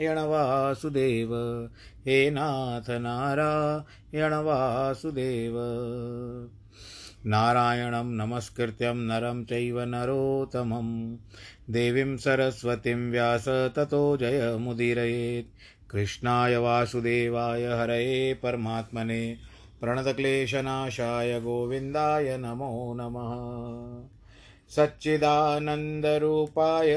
वासुदेव हे नाथ नारायण वासुदेव। नारायणं नमस्कृत्यं नरं चैव नरोत्तमं। देवीं सरस्वतीं व्यास ततो जयमुदीरयेत् कृष्णाय वासुदेवाय हरये परमात्मने। प्रणतक्लेशनाशाय गोविन्दाय नमो नमः। सच्चिदानन्दरूपाय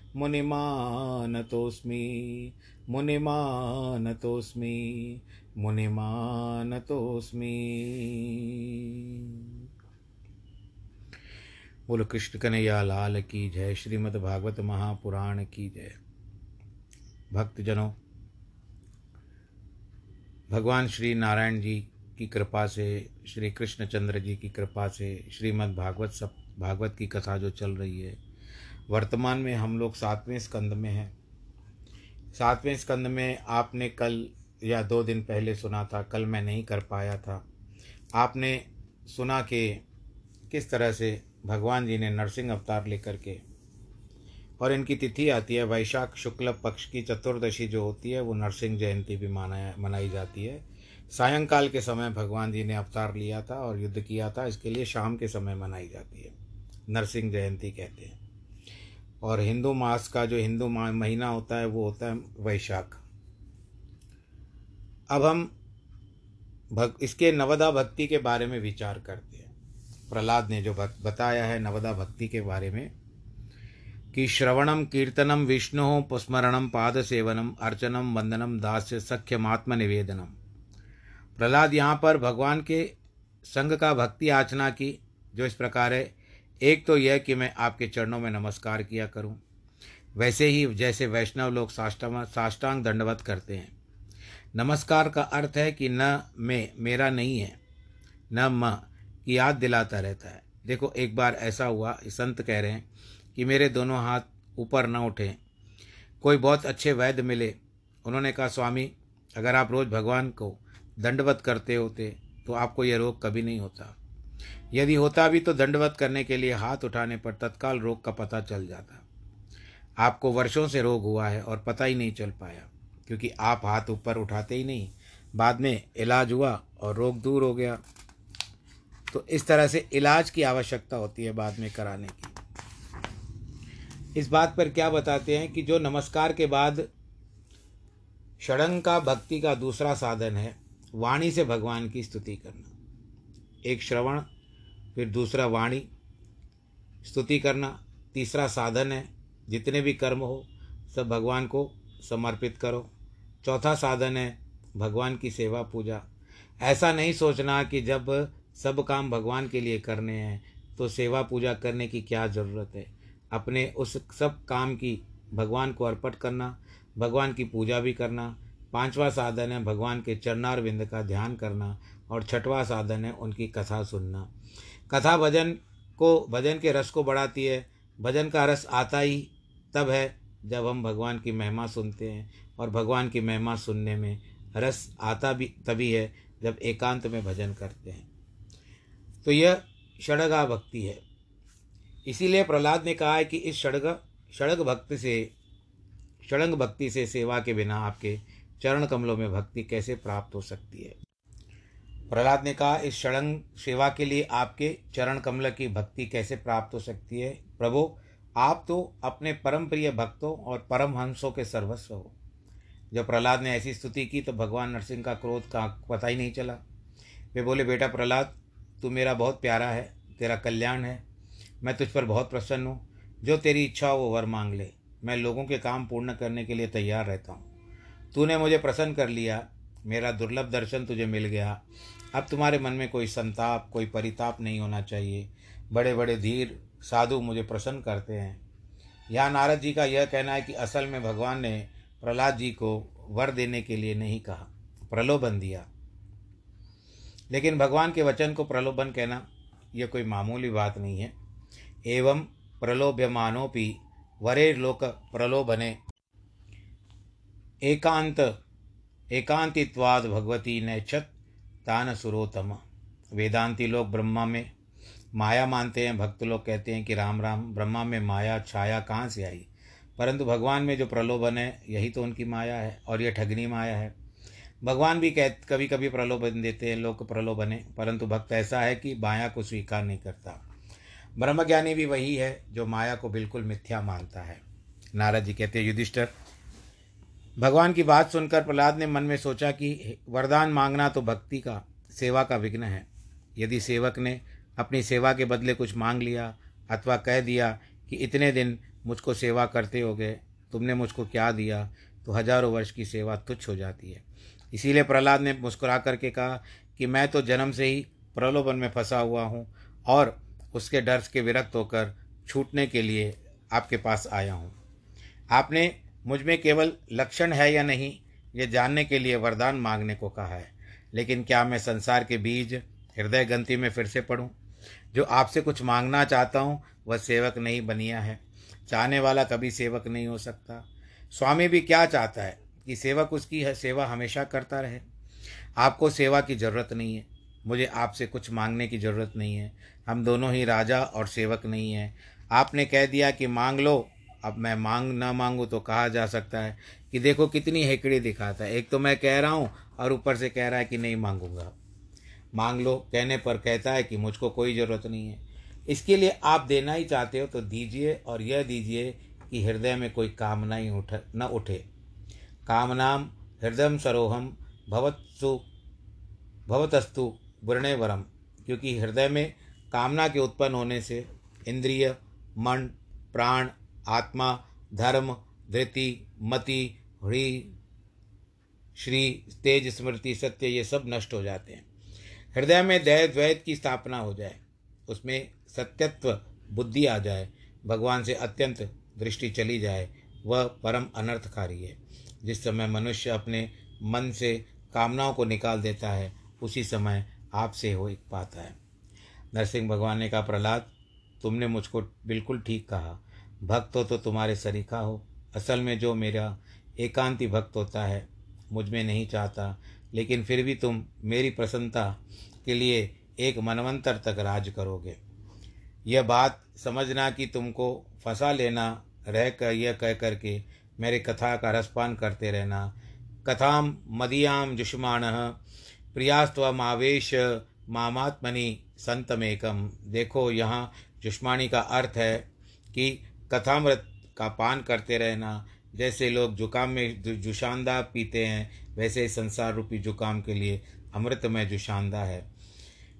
मुनिमानतोऽस्मि मुनिमानतोऽस्मि मुनिमानतोऽस्मि। बोलो, कृष्ण कन्हैया, लाल की जय, श्रीमद् भागवत महापुराण की जय। भक्तजनों, भगवान श्री नारायण जी की कृपा से, श्री कृष्णचंद्र जी की कृपा से, श्रीमद् भागवत सब, भागवत की कथा जो चल रही है वर्तमान में हम लोग सातवें स्कंद में हैं। सातवें स्कंद में आपने कल या दो दिन पहले सुना था, कल मैं नहीं कर पाया था। आपने सुना कि किस तरह से भगवान जी ने नरसिंह अवतार लेकर के, और इनकी तिथि आती है, वैशाख शुक्ल पक्ष की चतुर्दशी जो होती है, वो नरसिंह जयंती भी मनाया, मनाई जाती है। सायंकाल के समय भगवान जी ने अवतार लिया था और युद्ध किया था, इसके लिए शाम के समय मनाई जाती है। नरसिंह जयंती कहते हैं। और हिंदू मास का जो हिंदू महीना होता है, वो होता है वैशाख। अब हम भग, इसके नवदा भक्ति के बारे में विचार करते हैं। प्रहलाद ने जो भक्त बताया है नवदा भक्ति के बारे में कि श्रवणम, कीर्तनम, विष्णु, पुस्मरणम पाद सेवनम अर्चनम, वंदनम, दास्य सख्यमात्म निवेदनम प्रहलाद यहाँ पर भगवान के संग का भक्ति आचना की, जो इस प्रकार है एक तो यह कि मैं आपके चरणों में नमस्कार किया करूँ। वैसे ही जैसे वैष्णव लोग साष्टांग साष्टांग दंडवत करते हैं। नमस्कार का अर्थ है कि न मैं, मेरा नहीं है, न म की याद दिलाता रहता है। देखो, एक बार ऐसा हुआ, संत कह रहे हैं कि मेरे दोनों हाथ ऊपर न उठे। कोई बहुत अच्छे वैद्य मिले। उन्होंने कहा, स्वामी, अगर आप रोज़ भगवान को दंडवत करते होते तो आपको यह रोग कभी नहीं होता। यदि होता भी तो दंडवत करने के लिए हाथ उठाने पर तत्काल रोग का पता चल जाता। आपको वर्षों से रोग हुआ है और पता ही नहीं चल पाया, क्योंकि आप हाथ ऊपर उठाते ही नहीं। बाद में इलाज हुआ और रोग दूर हो गया। तो इस तरह से इलाज की आवश्यकता होती है बाद में कराने की। इस बात पर क्या बताते हैं कि जो नमस्कार के बाद षडंग का भक्ति का दूसरा साधन है, वाणी से भगवान की स्तुति करना। एक श्रवण, फिर दूसरा वाणी, स्तुति करना, तीसरा साधन है, जितने भी कर्म हो, सब भगवान को समर्पित करो। चौथा साधन है, भगवान की सेवा पूजा। ऐसा नहीं सोचना कि जब सब काम भगवान के लिए करने हैं तो सेवा पूजा करने की क्या ज़रूरत है? अपने उस सब काम की भगवान को अर्पण करना, भगवान की पूजा भी करना, पांचवा साधन है, भगवान के चरणार विंद का ध्यान करना और छठवा साधन है उनकी कथा सुनना। कथा भजन को, भजन के रस को बढ़ाती है। भजन का रस आता ही तब है जब हम भगवान की महिमा सुनते हैं और भगवान की महिमा सुनने में रस आता भी, तभी है जब एकांत में भजन करते हैं। तो यह षडगा भक्ति है। इसीलिए प्रहलाद ने कहा है कि इस षडग षडग भक्ति से, षडंग भक्ति से सेवा के बिना आपके चरण कमलों में भक्ति कैसे प्राप्त हो सकती है? प्रहलाद ने कहा, इस षडंग सेवा के लिए आपके चरण कमल की भक्ति कैसे प्राप्त हो सकती है? प्रभु, आप तो अपने परम प्रिय भक्तों और परम हंसों के सर्वस्व हो। जब प्रहलाद ने ऐसी स्तुति की तो भगवान नरसिंह का क्रोध का पता ही नहीं चला। वे बोले, बेटा प्रहलाद, तू मेरा बहुत प्यारा है, तेरा कल्याण है। मैं तुझ पर बहुत प्रसन्न हूँ। जो तेरी इच्छा हो, वो वर मांग ले। मैं लोगों के काम पूर्ण करने के लिए तैयार रहता हूँ। तूने मुझे प्रसन्न कर लिया। मेरा दुर्लभ दर्शन तुझे मिल गया। अब तुम्हारे मन में कोई संताप, कोई परिताप नहीं होना चाहिए। बड़े बड़े धीर साधु मुझे प्रसन्न करते हैं। यहाँ नारद जी का यह कहना है कि असल में भगवान ने प्रहलाद जी को वर देने के लिए नहीं कहा, प्रलोभन दिया। लेकिन भगवान के वचन को प्रलोभन कहना, यह कोई मामूली बात नहीं है। एवं प्रलोभ्यमानोपि वरे लोक प्रलोभने। एकांत, एकांतित्वाद भगवती नैच्छत। तान सुरोतम वेदांती लोग ब्रह्मा में माया मानते हैं, भक्त लोग कहते हैं कि राम राम, ब्रह्मा में माया, छाया कहाँ से आई? परंतु भगवान में जो प्रलोभन है, यही तो उनकी माया है और यह ठगनी माया है। भगवान भी कह कभी कभी प्रलोभन देते हैं लोग प्रलोभन है, परंतु भक्त ऐसा है कि माया को स्वीकार नहीं करता। ब्रह्मज्ञानी भी वही है जो माया को बिल्कुल मिथ्या मानता है। नारद जी कहते हैं, युधिष्ठर भगवान की बात सुनकर प्रहलाद ने मन में सोचा कि वरदान मांगना तो भक्ति का, सेवा का विघ्न है। यदि सेवक ने अपनी सेवा के बदले कुछ मांग लिया अथवा कह दिया कि इतने दिन मुझको सेवा करते हो गए, तुमने मुझको क्या दिया तो हज़ारों वर्ष की सेवा तुच्छ हो जाती है। इसीलिए प्रहलाद ने मुस्कुरा करके कहा कि मैं तो जन्म से ही प्रलोभन में फंसा हुआ हूँ और उसके डर के विरक्त होकर छूटने के लिए आपके पास आया हूँ। आपने मुझमें केवल लक्षण है या नहीं, ये जानने के लिए वरदान मांगने को कहा है। लेकिन क्या मैं संसार के बीज, हृदय गंती में फिर से पढ़ूँ? जो आपसे कुछ मांगना चाहता हूँ, वह सेवक नहीं बनिया है। चाहने वाला कभी सेवक नहीं हो सकता। स्वामी भी क्या चाहता है कि सेवक उसकी है, सेवा हमेशा करता रहे। आपको सेवा की ज़रूरत नहीं है। मुझे आपसे कुछ मांगने की ज़रूरत नहीं है। हम दोनों ही राजा और सेवक नहीं हैं। आपने कह दिया कि मांग लो अब मैं मांग, ना मांगू तो कहा जा सकता है कि देखो कितनी हेकड़ी दिखाता है। एक तो मैं कह रहा हूँ और ऊपर से कह रहा है कि नहीं मांगूँगा। मांग लो, कहने पर कहता है कि मुझको कोई ज़रूरत नहीं है। इसके लिए आप देना ही चाहते हो तो दीजिए और यह दीजिए कि हृदय में कोई कामना ही उठ, न उठे। कामनाम हृदय सरोहम भवत्सु, भवतस्तु वर्णे वरम क्योंकि हृदय में कामना के उत्पन्न होने से इंद्रिय, मन, प्राण आत्मा, धर्म धृति मति, ह्री, श्री, तेज, स्मृति, सत्य, ये सब नष्ट हो जाते हैं। हृदय में दया, द्वैत की स्थापना हो जाए, उसमें सत्यत्व, बुद्धि आ जाए, भगवान से अत्यंत दृष्टि चली जाए, वह परम अनर्थकारी है। जिस समय मनुष्य अपने मन से कामनाओं को निकाल देता है, उसी समय आपसे हो पाता है। नरसिंह भगवान ने कहा, प्रहलाद, तुमने मुझको बिल्कुल ठीक कहा। भक्त हो तो तुम्हारे सरीखा हो। असल में जो मेरा एकांति भक्त होता है, मुझमें नहीं चाहता, लेकिन फिर भी तुम मेरी प्रसन्नता के लिए एक मनवंतर तक राज करोगे। यह बात समझना कि तुमको फंसा लेना रह कर यह कह करके मेरे कथा का रसपान करते रहना। कथाम मदियाम जुष्मान प्रियास्त्वमावेश मामात्मनि संतमेकम। देखो, यहाँ जुष्माणी का अर्थ है कि कथामृत का पान करते रहना, जैसे लोग जुकाम में जुशानदा पीते हैं, वैसे ही संसार रूपी जुकाम के लिए अमृत में जुशानदा है।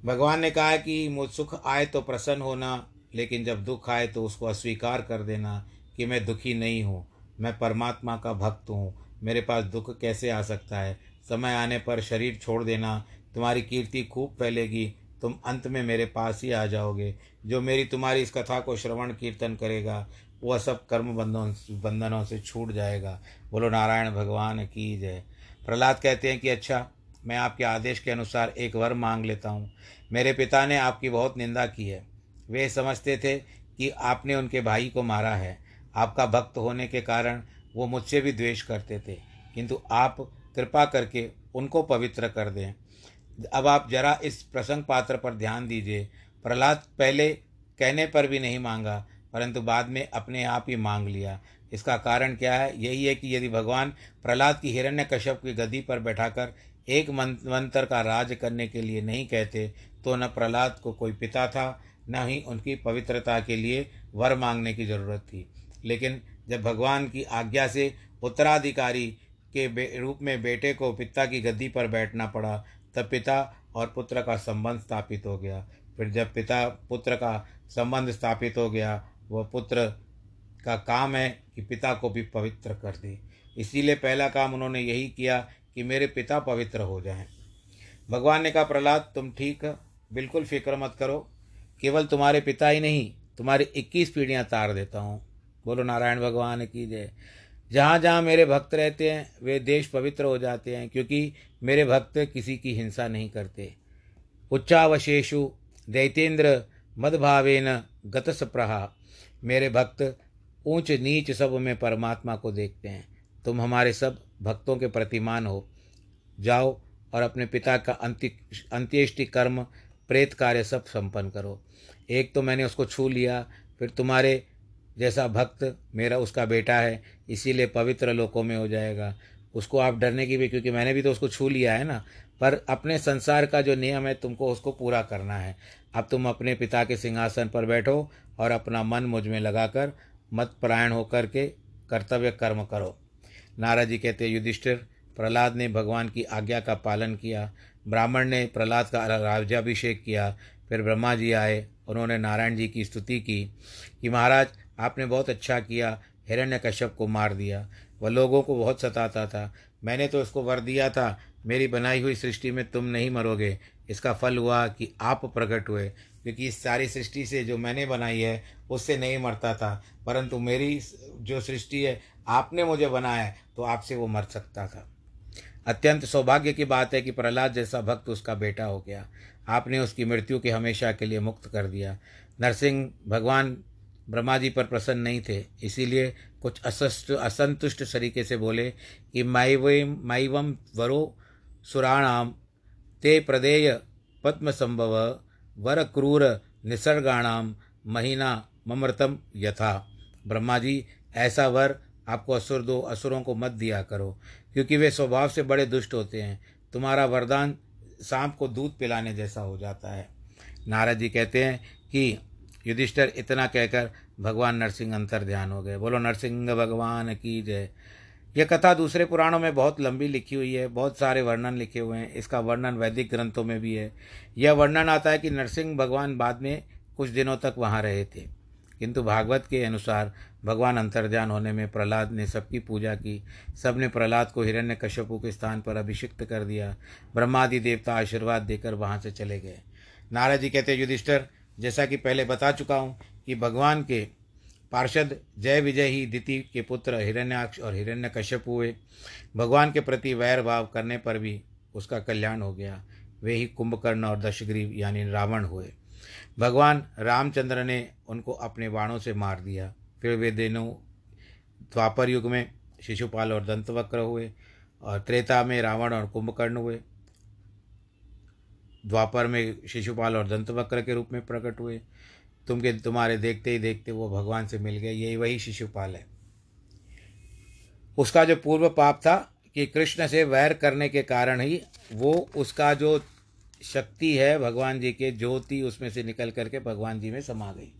भगवान ने कहा कि मुझ सुख आए तो प्रसन्न होना, लेकिन जब दुख आए तो उसको अस्वीकार कर देना कि मैं दुखी नहीं हूँ, मैं परमात्मा का भक्त हूँ, मेरे पास दुख कैसे आ सकता है? समय आने पर शरीर छोड़ देना, तुम्हारी कीर्ति खूब फैलेगी तुम अंत में मेरे पास ही आ जाओगे। जो मेरी तुम्हारी इस कथा को श्रवण कीर्तन करेगा, वह सब कर्म बंधनों बंधनों से छूट जाएगा। बोलो, नारायण भगवान की जय। प्रहलाद कहते हैं कि अच्छा मैं आपके आदेश के अनुसार एक वर मांग लेता हूँ। मेरे पिता ने आपकी बहुत निंदा की है। वे समझते थे कि आपने उनके भाई को मारा है। आपका भक्त होने के कारण वो मुझसे भी द्वेष करते थे। किंतु आप कृपा करके उनको पवित्र कर दें। अब आप जरा इस प्रसंग पात्र पर ध्यान दीजिए। प्रहलाद पहले कहने पर भी नहीं मांगा, परंतु बाद में अपने आप ही मांग लिया। इसका कारण क्या है? यही है कि यदि भगवान प्रहलाद की हिरण्य कश्यप की गद्दी पर बैठाकर एक मंत्र का राज करने के लिए नहीं कहते तो न प्रहलाद को कोई पिता था, न ही उनकी पवित्रता के लिए वर मांगने की ज़रूरत थी। लेकिन जब भगवान की आज्ञा से उत्तराधिकारी के रूप में बेटे को पिता की गद्दी पर बैठना पड़ा तब पिता और पुत्र का संबंध स्थापित हो गया। फिर जब पिता पुत्र का संबंध स्थापित हो गया, वह पुत्र का काम है कि पिता को भी पवित्र कर दे। इसीलिए पहला काम उन्होंने यही किया कि मेरे पिता पवित्र हो जाएँ। भगवान ने कहा, प्रहलाद, तुम ठीक बिल्कुल फ़िक्र मत करो। केवल तुम्हारे पिता ही नहीं, तुम्हारी इक्कीस पीढ़ियाँ तार देता हूँ। बोलो, नारायण भगवान की जय। जहाँ जहाँ मेरे भक्त रहते हैं, वे देश पवित्र हो जाते हैं, क्योंकि मेरे भक्त किसी की हिंसा नहीं करते। उच्चावशेषु दैतेंद्र मदभावेन गतसप्रहा। मेरे भक्त ऊंच नीच सब में परमात्मा को देखते हैं। तुम हमारे सब भक्तों के प्रतिमान हो। जाओ और अपने पिता का अंत्य अंत्येष्टि कर्म प्रेत कार्य सब संपन्न करो। एक तो मैंने उसको छू लिया, फिर तुम्हारे जैसा भक्त मेरा उसका बेटा है, इसीलिए पवित्र लोकों में हो जाएगा। उसको आप डरने की भी, क्योंकि मैंने भी तो उसको छू लिया है ना, पर अपने संसार का जो नियम है, तुमको उसको पूरा करना है। अब तुम अपने पिता के सिंहासन पर बैठो और अपना मन मुझमें लगाकर मत परायण होकर के कर्तव्य कर्म करो। नारा जी कहते, युधिष्ठिर, प्रहलाद ने भगवान की आज्ञा का पालन किया, ब्राह्मण ने प्रहलाद का राज्याभिषेक किया, फिर ब्रह्मा जी आए, उन्होंने नारायण जी की स्तुति की कि महाराज आपने बहुत अच्छा किया हिरण्य कश्यप को मार दिया। वह लोगों को बहुत सताता था। मैंने तो उसको वर दिया था, मेरी बनाई हुई सृष्टि में तुम नहीं मरोगे। इसका फल हुआ कि आप प्रकट हुए, क्योंकि इस सारी सृष्टि से जो मैंने बनाई है, उससे नहीं मरता था। परंतु मेरी जो सृष्टि है, आपने मुझे बनाया है तो आपसे वो मर सकता था। अत्यंत सौभाग्य की बात है कि प्रहलाद जैसा भक्त उसका बेटा हो गया। आपने उसकी मृत्यु के हमेशा के लिए मुक्त कर दिया। नरसिंह, भगवान ब्रह्मा जी पर प्रसन्न नहीं थे, इसीलिए कुछ असस्त असंतुष्ट तरीके से बोले कि माइवम माइवम वरो सुराणाम ते प्रदेय पद्म संभव वर क्रूर निसर्गाणाम महीना ममृतम यथा। ब्रह्मा जी ऐसा वर आपको असुर दो असुरों को मत दिया करो, क्योंकि वे स्वभाव से बड़े दुष्ट होते हैं। तुम्हारा वरदान सांप को दूध पिलाने जैसा हो जाता है। नारद जी कहते हैं कि युधिष्ठर इतना कहकर भगवान नरसिंह अंतर ध्यान हो गए। बोलो, नरसिंह भगवान की जय। यह कथा दूसरे पुराणों में बहुत लंबी लिखी हुई है, बहुत सारे वर्णन लिखे हुए हैं, इसका वर्णन वैदिक ग्रंथों में भी है। यह वर्णन आता है कि नरसिंह भगवान बाद में कुछ दिनों तक वहाँ रहे थे। किंतु भागवत के अनुसार भगवान अंतर्ध्यान होने में प्रहलाद ने सबकी पूजा की। सबने प्रहलाद को हिरण्य कश्यपु के स्थान पर अभिषिक्त कर दिया। ब्रह्मादि देवता आशीर्वाद देकर वहाँ से चले गए। नारद जी कहते, युधिष्ठर जैसा कि पहले बता चुका हूँ कि भगवान के पार्षद जय विजय ही दिति के पुत्र हिरण्याक्ष और हिरण्य कश्यप हुए। भगवान के प्रति वैर भाव करने पर भी उसका कल्याण हो गया। वे ही कुंभकर्ण और दशग्रीव यानी रावण हुए। भगवान रामचंद्र ने उनको अपने बाणों से मार दिया। फिर वे दिनों द्वापर युग में शिशुपाल और दंतवक्र हुए और त्रेता में रावण और कुंभकर्ण हुए। द्वापर में शिशुपाल और दंतवक्र के रूप में प्रकट हुए। तुम के तुम्हारे देखते ही देखते वो भगवान से मिल गए, यही वही शिशुपाल है। उसका जो पूर्व पाप था कि कृष्ण से वैर करने के कारण ही वो उसका जो शक्ति है भगवान जी के, ज्योति उसमें से निकल करके भगवान जी में समा गई।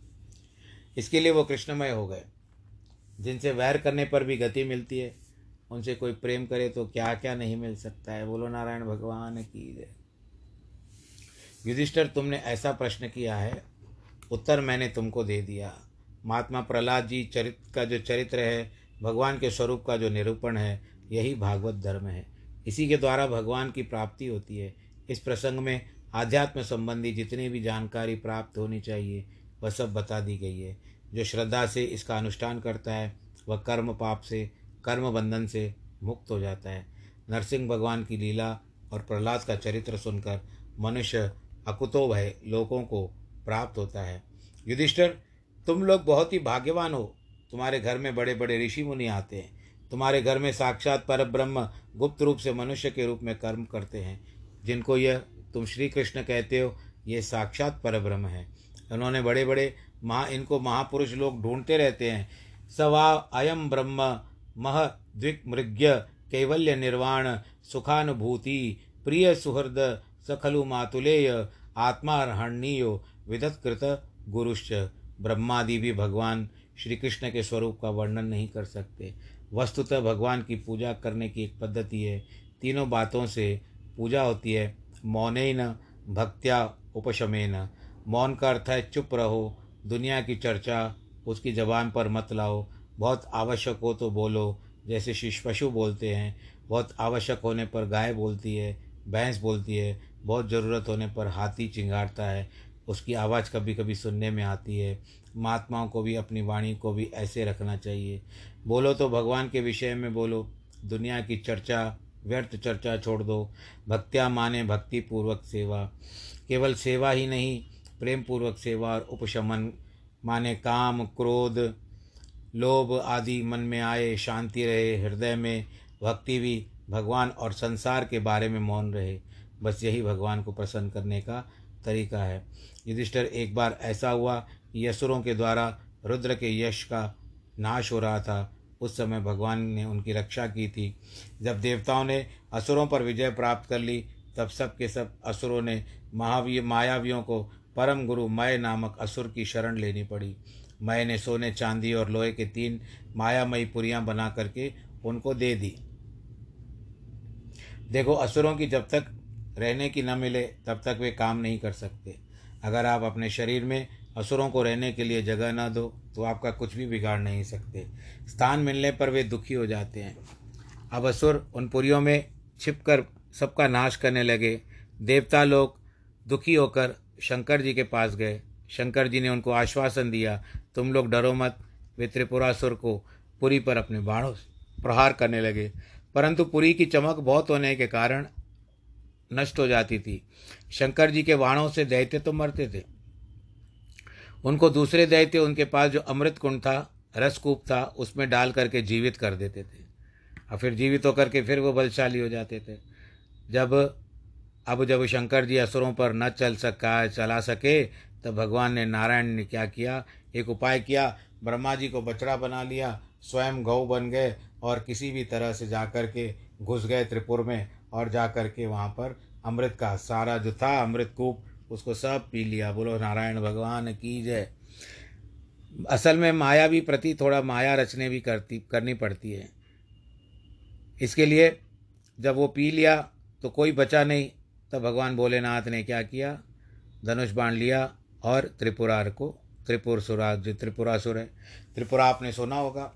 इसके लिए वो कृष्णमय हो गए। जिनसे वैर करने पर भी गति मिलती है, उनसे कोई प्रेम करे तो क्या क्या नहीं मिल सकता है। बोलो नारायण भगवान की जय। युधिष्ठर, तुमने ऐसा प्रश्न किया है, उत्तर मैंने तुमको दे दिया। महात्मा प्रहलाद जी चरित्र का जो चरित्र है, भगवान के स्वरूप का जो निरूपण है, यही भागवत धर्म है। इसी के द्वारा भगवान की प्राप्ति होती है। इस प्रसंग में आध्यात्म संबंधी जितनी भी जानकारी प्राप्त होनी चाहिए, वह सब बता दी गई है। जो श्रद्धा से इसका अनुष्ठान करता है, वह कर्म पाप से, कर्म बंधन से मुक्त हो जाता है। नरसिंह भगवान की लीला और प्रहलाद का चरित्र सुनकर मनुष्य अकुतो भय लोगों को प्राप्त होता है। युधिष्ठर, तुम लोग बहुत ही भाग्यवान हो। तुम्हारे घर में बड़े बड़े ऋषि मुनि आते हैं। तुम्हारे घर में साक्षात पर ब्रह्म गुप्त रूप से मनुष्य के रूप में कर्म करते हैं। जिनको यह तुम श्री कृष्ण कहते हो, ये साक्षात पर ब्रह्म है। उन्होंने बड़े बड़े महा, इनको महापुरुष लोग ढूंढते रहते हैं। सवा अयम ब्रह्म मह द्विक्मृग्य कैवल्य निर्वाण सुखानुभूति प्रिय सुहृद सखलु मातुलेय आत्मारहणीयो विदत्कृत गुरुश्च। ब्रह्मादि भी भगवान श्री कृष्ण के स्वरूप का वर्णन नहीं कर सकते। वस्तुतः भगवान की पूजा करने की एक पद्धति है। तीनों बातों से पूजा होती है। मौन भक्त्या उपशमेन। मौन का अर्थ है चुप रहो, दुनिया की चर्चा उसकी जबान पर मत लाओ। बहुत आवश्यक हो तो बोलो, जैसे शिश पशु बोलते हैं। बहुत आवश्यक होने पर गाय बोलती है, भैंस बोलती है। बहुत ज़रूरत होने पर हाथी चिंगारता है, उसकी आवाज़ कभी कभी सुनने में आती है। महात्माओं को भी, अपनी वाणी को भी ऐसे रखना चाहिए। बोलो तो भगवान के विषय में बोलो। दुनिया की चर्चा, व्यर्थ चर्चा छोड़ दो। भक्त्या माने भक्ति पूर्वक सेवा। केवल सेवा ही नहीं प्रेम पूर्वक सेवा और उपशमन माने काम, क्रोध, लोभ आदि मन में आए, शांति रहे, हृदय में भक्ति भी भगवान और संसार के बारे में मौन रहे। बस यही भगवान को प्रसन्न करने का तरीका है। युधिष्ठर, एक बार ऐसा हुआ कि यसुरों के द्वारा रुद्र के यश का नाश हो रहा था। उस समय भगवान ने उनकी रक्षा की थी। जब देवताओं ने असुरों पर विजय प्राप्त कर ली, तब सब के सब असुरों ने महावीर, मायावियों को परम गुरु मय नामक असुर की शरण लेनी पड़ी। मय ने सोने, चांदी और लोहे के तीन मायामयी पुरियाँ बना करके उनको दे दी। देखो, असुरों की जब तक रहने की न मिले, तब तक वे काम नहीं कर सकते। अगर आप अपने शरीर में असुरों को रहने के लिए जगह न दो तो आपका कुछ भी बिगाड़ नहीं सकते। स्थान मिलने पर वे दुखी हो जाते हैं। अब असुर उन पुरियों में छिपकर सबका नाश करने लगे। देवता लोग दुखी होकर शंकर जी के पास गए। शंकर जी ने उनको आश्वासन दिया, तुम लोग डरो मत, वे त्रिपुरासुर को पुरी पर अपने बाणों प्रहार करने लगे। परंतु पुरी की चमक बहुत होने के कारण नष्ट हो जाती थी। शंकर जी के वाणों से दैत्य तो मरते थे। उनको दूसरे दैत्य उनके पास जो अमृत कुंड था, रसकूप था, उसमें डाल करके जीवित कर देते थे। और फिर जीवित होकर के फिर वो बलशाली हो जाते थे। जब, अब जब शंकर जी असुरों पर न चल सका, चला सके, तब भगवान ने नारायण ने क्या किया? एक उपाय किया। ब्रह्मा जी को बछड़ा बना लिया, स्वयं गौ बन गए और किसी भी तरह से जा कर के घुस गए त्रिपुर में। और जा कर के वहाँ पर अमृत का सारा जो था, अमृत कूप, उसको सब पी लिया। बोलो, नारायण भगवान की जय। असल में माया भी प्रति थोड़ा माया रचने भी करती, करनी पड़ती है। इसके लिए जब वो पी लिया तो कोई बचा नहीं। तब भगवान भोलेनाथ ने क्या किया? धनुष बाण लिया और त्रिपुरार को, त्रिपुर सुरा जो त्रिपुरासुर है, त्रिपुरा आपने सुना होगा।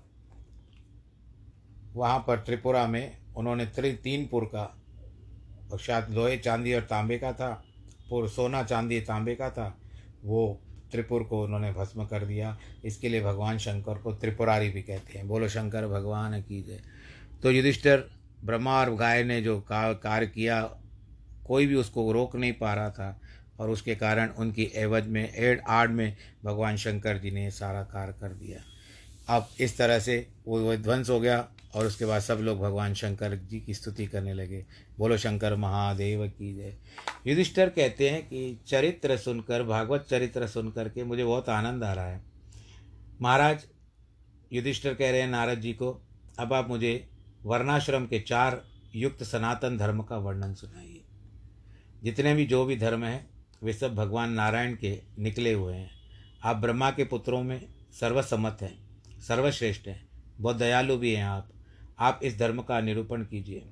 वहाँ पर त्रिपुरा में उन्होंने त्रि, तीन पुर का और लोहे चांदी और तांबे का था, पुर सोना चांदी तांबे का था, वो त्रिपुर को उन्होंने भस्म कर दिया। इसके लिए भगवान शंकर को त्रिपुरारी भी कहते हैं। बोलो, शंकर, भगवान की जय तो युधिष्ठिर ब्रह्मा और गाय ने जो कार्य किया, कोई भी उसको रोक नहीं पा रहा था। और उसके कारण उनकी एवज में, एड, आड़ में भगवान शंकर जी ने सारा कार्य कर दिया। अब इस तरह से वो ध्वंस हो गया। और उसके बाद सब लोग भगवान शंकर जी की स्तुति करने लगे। बोलो, शंकर महादेव की जय। युधिष्ठर कहते हैं कि चरित्र सुनकर, भागवत चरित्र सुनकर के मुझे बहुत आनंद आ रहा है। महाराज, युधिष्ठर कह रहे हैं नारद जी को, अब आप मुझे वर्णाश्रम के चार युक्त सनातन धर्म का वर्णन सुनाइए। जितने भी जो भी धर्म हैं, वे सब भगवान नारायण के निकले हुए हैं। आप ब्रह्मा के पुत्रों में सर्वसम्मत हैं, सर्वश्रेष्ठ हैं, बहुत दयालु भी हैं आप। आप इस धर्म का निरूपण कीजिए।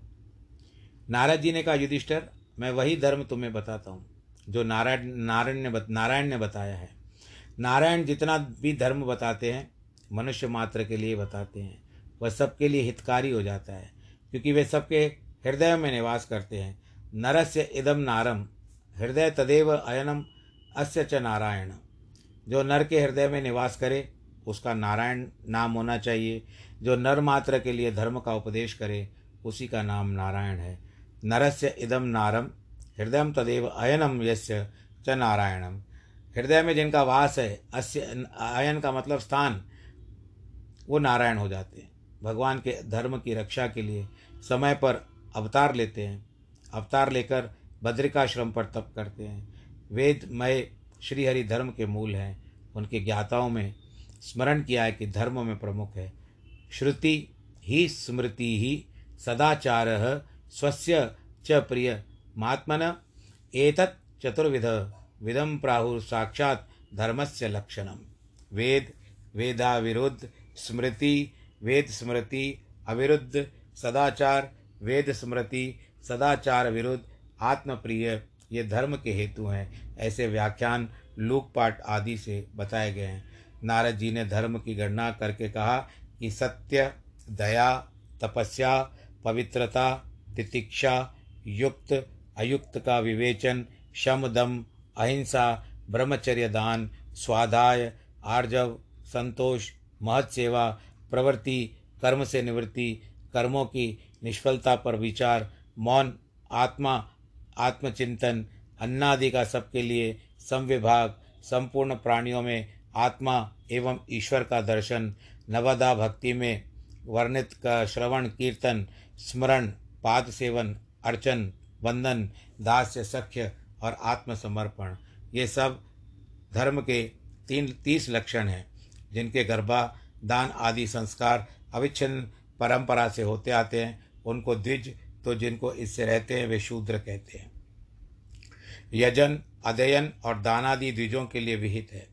नारद जी ने कहा युधिष्ठर मैं वही धर्म तुम्हें बताता हूँ जो नारायण नारायण ने बत, नारायण ने बताया है। नारायण जितना भी धर्म बताते हैं मनुष्य मात्र के लिए बताते हैं। वह सबके लिए हितकारी हो जाता है क्योंकि वे सबके हृदय में निवास करते हैं। नरस्य इदम नारम हृदय तदेव अयनम अस्य च नारायण। जो नर के हृदय में निवास करे उसका नारायण नाम होना चाहिए। जो नर मात्र के लिए धर्म का उपदेश करे, उसी का नाम नारायण है। नरस्य इदम नारम हृदय तदेव अयनम यस्य च नारायणम। हृदय में जिनका वास है, अस्य, अयन का मतलब स्थान, वो नारायण हो जाते हैं। भगवान के धर्म की रक्षा के लिए समय पर अवतार लेते हैं। अवतार लेकर बद्रिकाश्रम पर तप करते हैं। वेदमय श्रीहरि धर्म के मूल हैं। उनके ज्ञाताओं में स्मरण किया है कि धर्म में प्रमुख है। श्रुति ही स्मृति ही सदाचार स्वस्य च प्रिय महात्मन एतत् चतुर्विध विधम प्राहुर साक्षात धर्मस्य लक्षणम। वेद वेदा विरुद्ध स्मृति, वेद स्मृति अविरुद्ध सदाचार, वेद स्मृति सदाचार विरुद्ध आत्मप्रिय ये धर्म के हेतु हैं। ऐसे व्याख्यान लूकपाठ आदि से बताए गए हैं। नारद जी ने धर्म की गणना करके कहा कि सत्य, दया, तपस्या, पवित्रता, तितिक्षा, युक्त, अयुक्त का विवेचन, शम, दम, अहिंसा, ब्रह्मचर्य दान स्वाध्याय आर्जव, संतोष, महत सेवा, प्रवृत्ति, कर्म से निवृत्ति, कर्मों की निष्फलता पर विचार, मौन, आत्मा, आत्मचिंतन, अन्नादि का सबके लिए संविभाग, संपूर्ण प्राणियों में आत्मा एवं ईश्वर का दर्शन नवदा भक्ति में वर्णित का श्रवण, कीर्तन, स्मरण, पाद सेवन, अर्चन, वंदन, दास्य, सख्य और आत्मसमर्पण, ये सब धर्म के तीन, तीस लक्षण हैं, जिनके गर्भा, दान आदि संस्कार अविच्छिन्न परंपरा से होते आते हैं। उनको द्विज तो जिनको इससे रहते हैं, वे शूद्र कहते हैं। यजन, अध्ययन और दानादि द्विजों के लिए विहित है।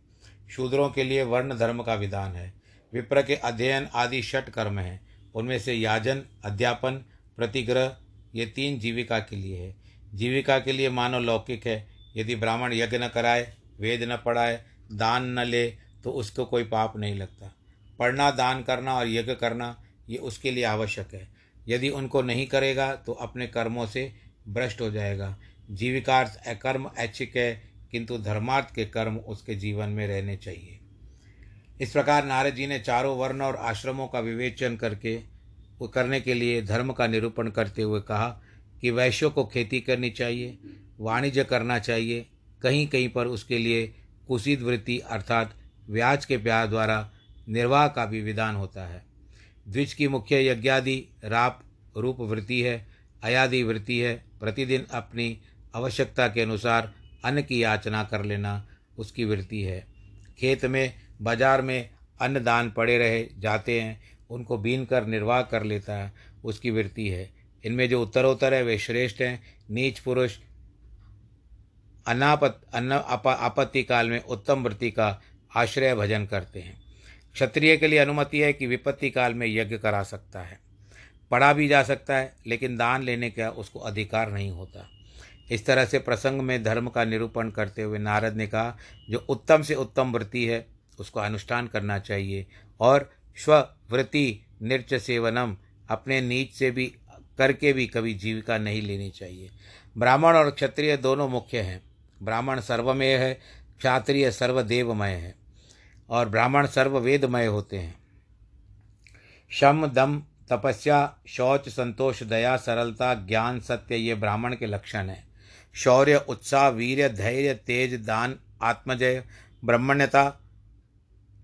शूद्रों के लिए वर्ण धर्म का विधान है। विप्र के अध्ययन आदि षट कर्म हैं। उनमें से याजन, अध्यापन, प्रतिग्रह, ये तीन जीविका के लिए है। जीविका के लिए मानव लौकिक है। यदि ब्राह्मण यज्ञ न कराए, वेद न पढ़ाए, दान न ले तो उसको कोई पाप नहीं लगता। पढ़ना, दान करना और यज्ञ करना, ये उसके लिए आवश्यक है। यदि उनको नहीं करेगा तो अपने कर्मों से भ्रष्ट हो जाएगा। जीविकार्थ अकर्म ऐच्छिक है, किंतु धर्मार्थ के कर्म उसके जीवन में रहने चाहिए। इस प्रकार नारद जी ने चारों वर्ण और आश्रमों का विवेचन करके करने के लिए धर्म का निरूपण करते हुए कहा कि वैश्यों को खेती करनी चाहिए, वाणिज्य करना चाहिए कहीं कहीं पर उसके लिए कुशीद वृत्ति अर्थात ब्याज के प्यार द्वारा निर्वाह का भी विधान होता है। द्विज की मुख्य यज्ञादि राप रूप वृत्ति है, अयादि वृत्ति है, प्रतिदिन अपनी आवश्यकता के अनुसार अन्न की याचना कर लेना उसकी वृत्ति है। खेत में बाज़ार में अन्न दान पड़े रहे, जाते हैं, उनको बीन कर निर्वाह कर लेता है, उसकी वृत्ति है। इनमें जो उत्तरोत्तर है, वे श्रेष्ठ हैं, नीच पुरुष, अनापत, अन्न आपत्ति काल में उत्तम वृत्ति का आश्रय भजन करते हैं। क्षत्रिय के लिए अनुमति है कि विपत्ति काल में यज्ञ करा सकता है। पढ़ा भी जा सकता है, लेकिन दान लेने का उसको अधिकार नहीं होता। इस तरह से प्रसंग में धर्म का निरूपण करते हुए नारद ने कहा, जो उत्तम से उत्तम वृत्ति है उसको अनुष्ठान करना चाहिए। और स्ववृत्ति निर्च सेवनम अपने नीच से भी, करके भी कभी जीविका नहीं लेनी चाहिए। ब्राह्मण और क्षत्रिय दोनों मुख्य हैं। ब्राह्मण सर्वमय है, क्षात्रिय सर्वदेवमय है, और ब्राह्मण सर्ववेदमय होते हैं। शम, दम, तपस्या, शौच, संतोष, दया, सरलता, ज्ञान, सत्य, ये ब्राह्मण के लक्षण हैं। शौर्य, उत्साह, वीर्य, धैर्य, तेज, दान, आत्मजय, ब्रह्मण्यता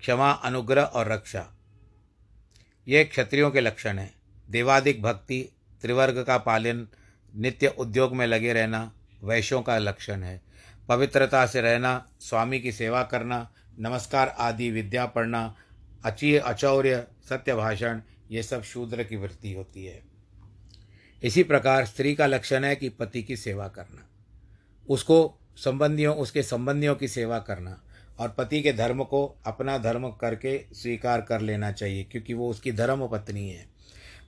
क्षमा, अनुग्रह और रक्षा। ये क्षत्रियों के लक्षण हैं। देवादिक भक्ति, त्रिवर्ग का पालन, नित्य उद्योग में लगे रहना, वैश्यों का लक्षण है। पवित्रता से रहना, स्वामी की सेवा करना, नमस्कार आदि विद्या पढ़ना, अचीय, अचौर्य, सत्य भाषण, ये सब शूद्र की वृत्ति होती है। इसी प्रकार स्त्री का लक्षण है कि पति की सेवा करना। उसको संबंधियों, उसके संबंधियों की सेवा करना। और पति के धर्म को अपना धर्म करके स्वीकार कर लेना चाहिए, क्योंकि वो उसकी धर्म पत्नी है।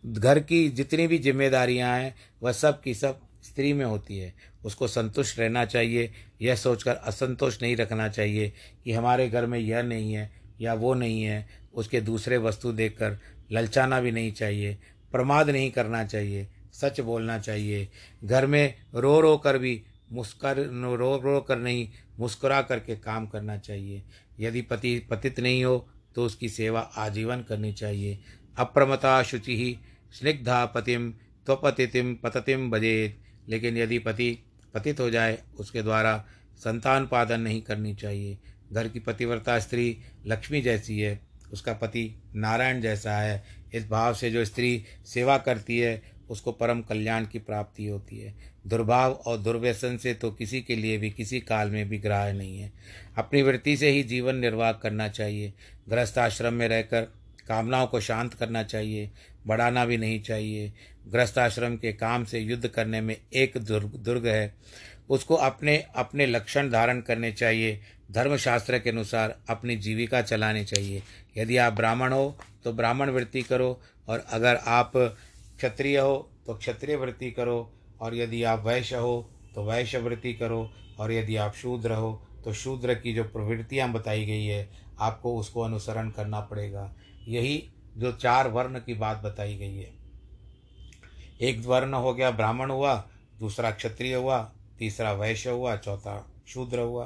घर की जितनी भी जिम्मेदारियाँ हैं, वह सब की सब स्त्री में होती है। उसको संतुष्ट रहना चाहिए, यह सोचकर असंतोष नहीं रखना चाहिए कि हमारे घर में यह नहीं है या वो नहीं है। उसके दूसरे वस्तु देखकर ललचाना भी नहीं चाहिए, प्रमाद नहीं करना चाहिए, सच बोलना चाहिए। घर में रो रो कर भी मुस्कर रो रो कर नहीं मुस्कुरा करके काम करना चाहिए। यदि पति, पतित नहीं हो तो उसकी सेवा आजीवन करनी चाहिए। अप्रमता शुचि ही स्निग्धा पतिम त्वपतितिम पततिम बजेत लेकिन यदि पति पतित हो जाए, उसके द्वारा संतान पादन नहीं करनी चाहिए। घर की पतिव्रता स्त्री लक्ष्मी जैसी है, उसका पति नारायण जैसा है। इस भाव से जो स्त्री सेवा करती है उसको परम कल्याण की प्राप्ति होती है। दुर्भाव और दुर्व्यसन से तो किसी के लिए भी, किसी काल में भी ग्राह्य नहीं है। अपनी वृत्ति से ही जीवन निर्वाह करना चाहिए। गृहस्थ आश्रम में रहकर कामनाओं को शांत करना चाहिए, बढ़ाना भी नहीं चाहिए। गृहस्थ आश्रम के काम से युद्ध करने में एक दुर्ग दुर्ग है। उसको अपने अपने लक्षण धारण करने चाहिए। धर्मशास्त्र के अनुसार अपनी जीविका चलानी चाहिए। यदि आप ब्राह्मण हो तो ब्राह्मण वृत्ति करो और अगर आप क्षत्रिय हो तो क्षत्रिय वृत्ति करो, और यदि आप वैश्य हो तो वैश्य वृत्ति करो, और यदि आप शूद्र हो तो शूद्र की जो प्रवृत्तियाँ बताई गई है, आपको उसको अनुसरण करना पड़ेगा। यही जो चार वर्ण की बात बताई गई है। एक वर्ण हो गया, ब्राह्मण हुआ, दूसरा क्षत्रिय हुआ, तीसरा वैश्य हुआ, चौथा शूद्र हुआ।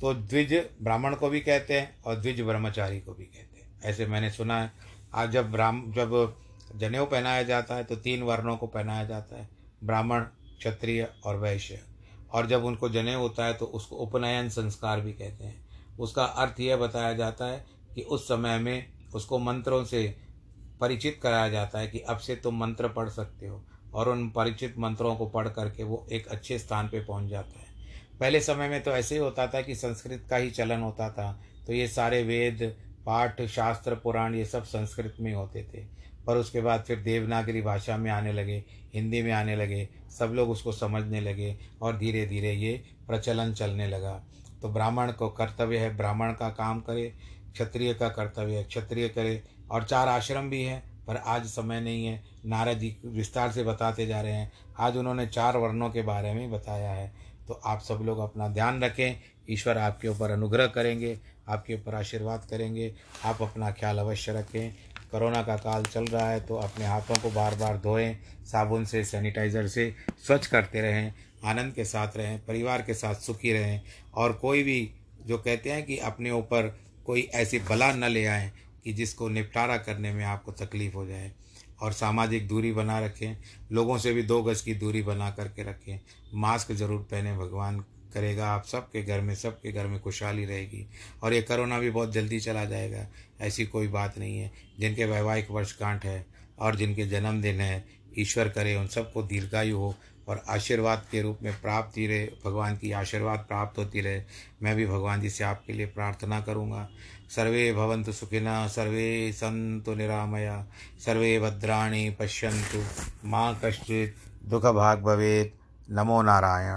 तो द्विज ब्राह्मण को भी कहते हैं, और द्विज ब्रह्मचारी को भी कहते हैं। ऐसे मैंने सुना है। आज जब ब्राह्म, जब जनेऊ पहनाया जाता है तो तीन वर्णों को पहनाया जाता है, ब्राह्मण, क्षत्रिय और वैश्य। और जब उनको जनेऊ होता है तो उसको उपनयन संस्कार भी कहते हैं। उसका अर्थ यह बताया जाता है कि उस समय में उसको मंत्रों से परिचित कराया जाता है कि अब से तुम मंत्र पढ़ सकते हो, और उन परिचित मंत्रों को पढ़ करके वो एक अच्छे स्थान पे पहुँच जाता है। पहले समय में तो ऐसे ही होता था कि संस्कृत का ही चलन होता था तो ये सारे वेद, पाठ, शास्त्र, पुराण ये सब संस्कृत में होते थे। पर उसके बाद फिर देवनागरी भाषा में आने लगे, हिंदी में आने लगे, सब लोग उसको समझने लगे और धीरे धीरे ये प्रचलन चलने लगा। तो ब्राह्मण को कर्तव्य है, ब्राह्मण का काम करे, क्षत्रिय का कर्तव्य है, क्षत्रिय करे और चार आश्रम भी हैं, पर आज समय नहीं है। नारद जी विस्तार से बताते जा रहे हैं। आज उन्होंने चार वर्णों के बारे में बताया है। तो आप सब लोग अपना ध्यान रखें, ईश्वर आपके ऊपर अनुग्रह करेंगे, आपके ऊपर आशीर्वाद करेंगे, आप अपना ख्याल अवश्य रखें। कोरोना का काल चल रहा है तो अपने हाथों को बार बार धोएँ, साबुन से, सैनिटाइज़र से स्वच्छ करते रहें, आनंद के साथ रहें, परिवार के साथ सुखी रहें। और कोई भी जो कहते हैं कि अपने ऊपर कोई ऐसी बला न ले आए कि जिसको निपटारा करने में आपको तकलीफ़ हो जाए। और सामाजिक दूरी बना रखें, लोगों से भी दो गज़ की दूरी बना करके रखें। मास्क ज़रूर पहने, भगवान करेगा आप सबके घर में, सबके घर में खुशहाली रहेगी। और ये कोरोना भी बहुत जल्दी चला जाएगा, ऐसी कोई बात नहीं है। जिनके वैवाहिक वर्षगांठ है और जिनके जन्मदिन है, ईश्वर करे उन सबको दीर्घायु हो और आशीर्वाद के रूप में प्राप्त ही रहे, भगवान की आशीर्वाद प्राप्त होती रहे। मैं भी भगवान जी से आपके लिए प्रार्थना करूँगा। सर्वे भवंतु सुखिना, सर्वे संतु निरामया, सर्वे भद्राणी पश्यंतु माँ कश्चित दुख भाग भवेद नमो नारायण।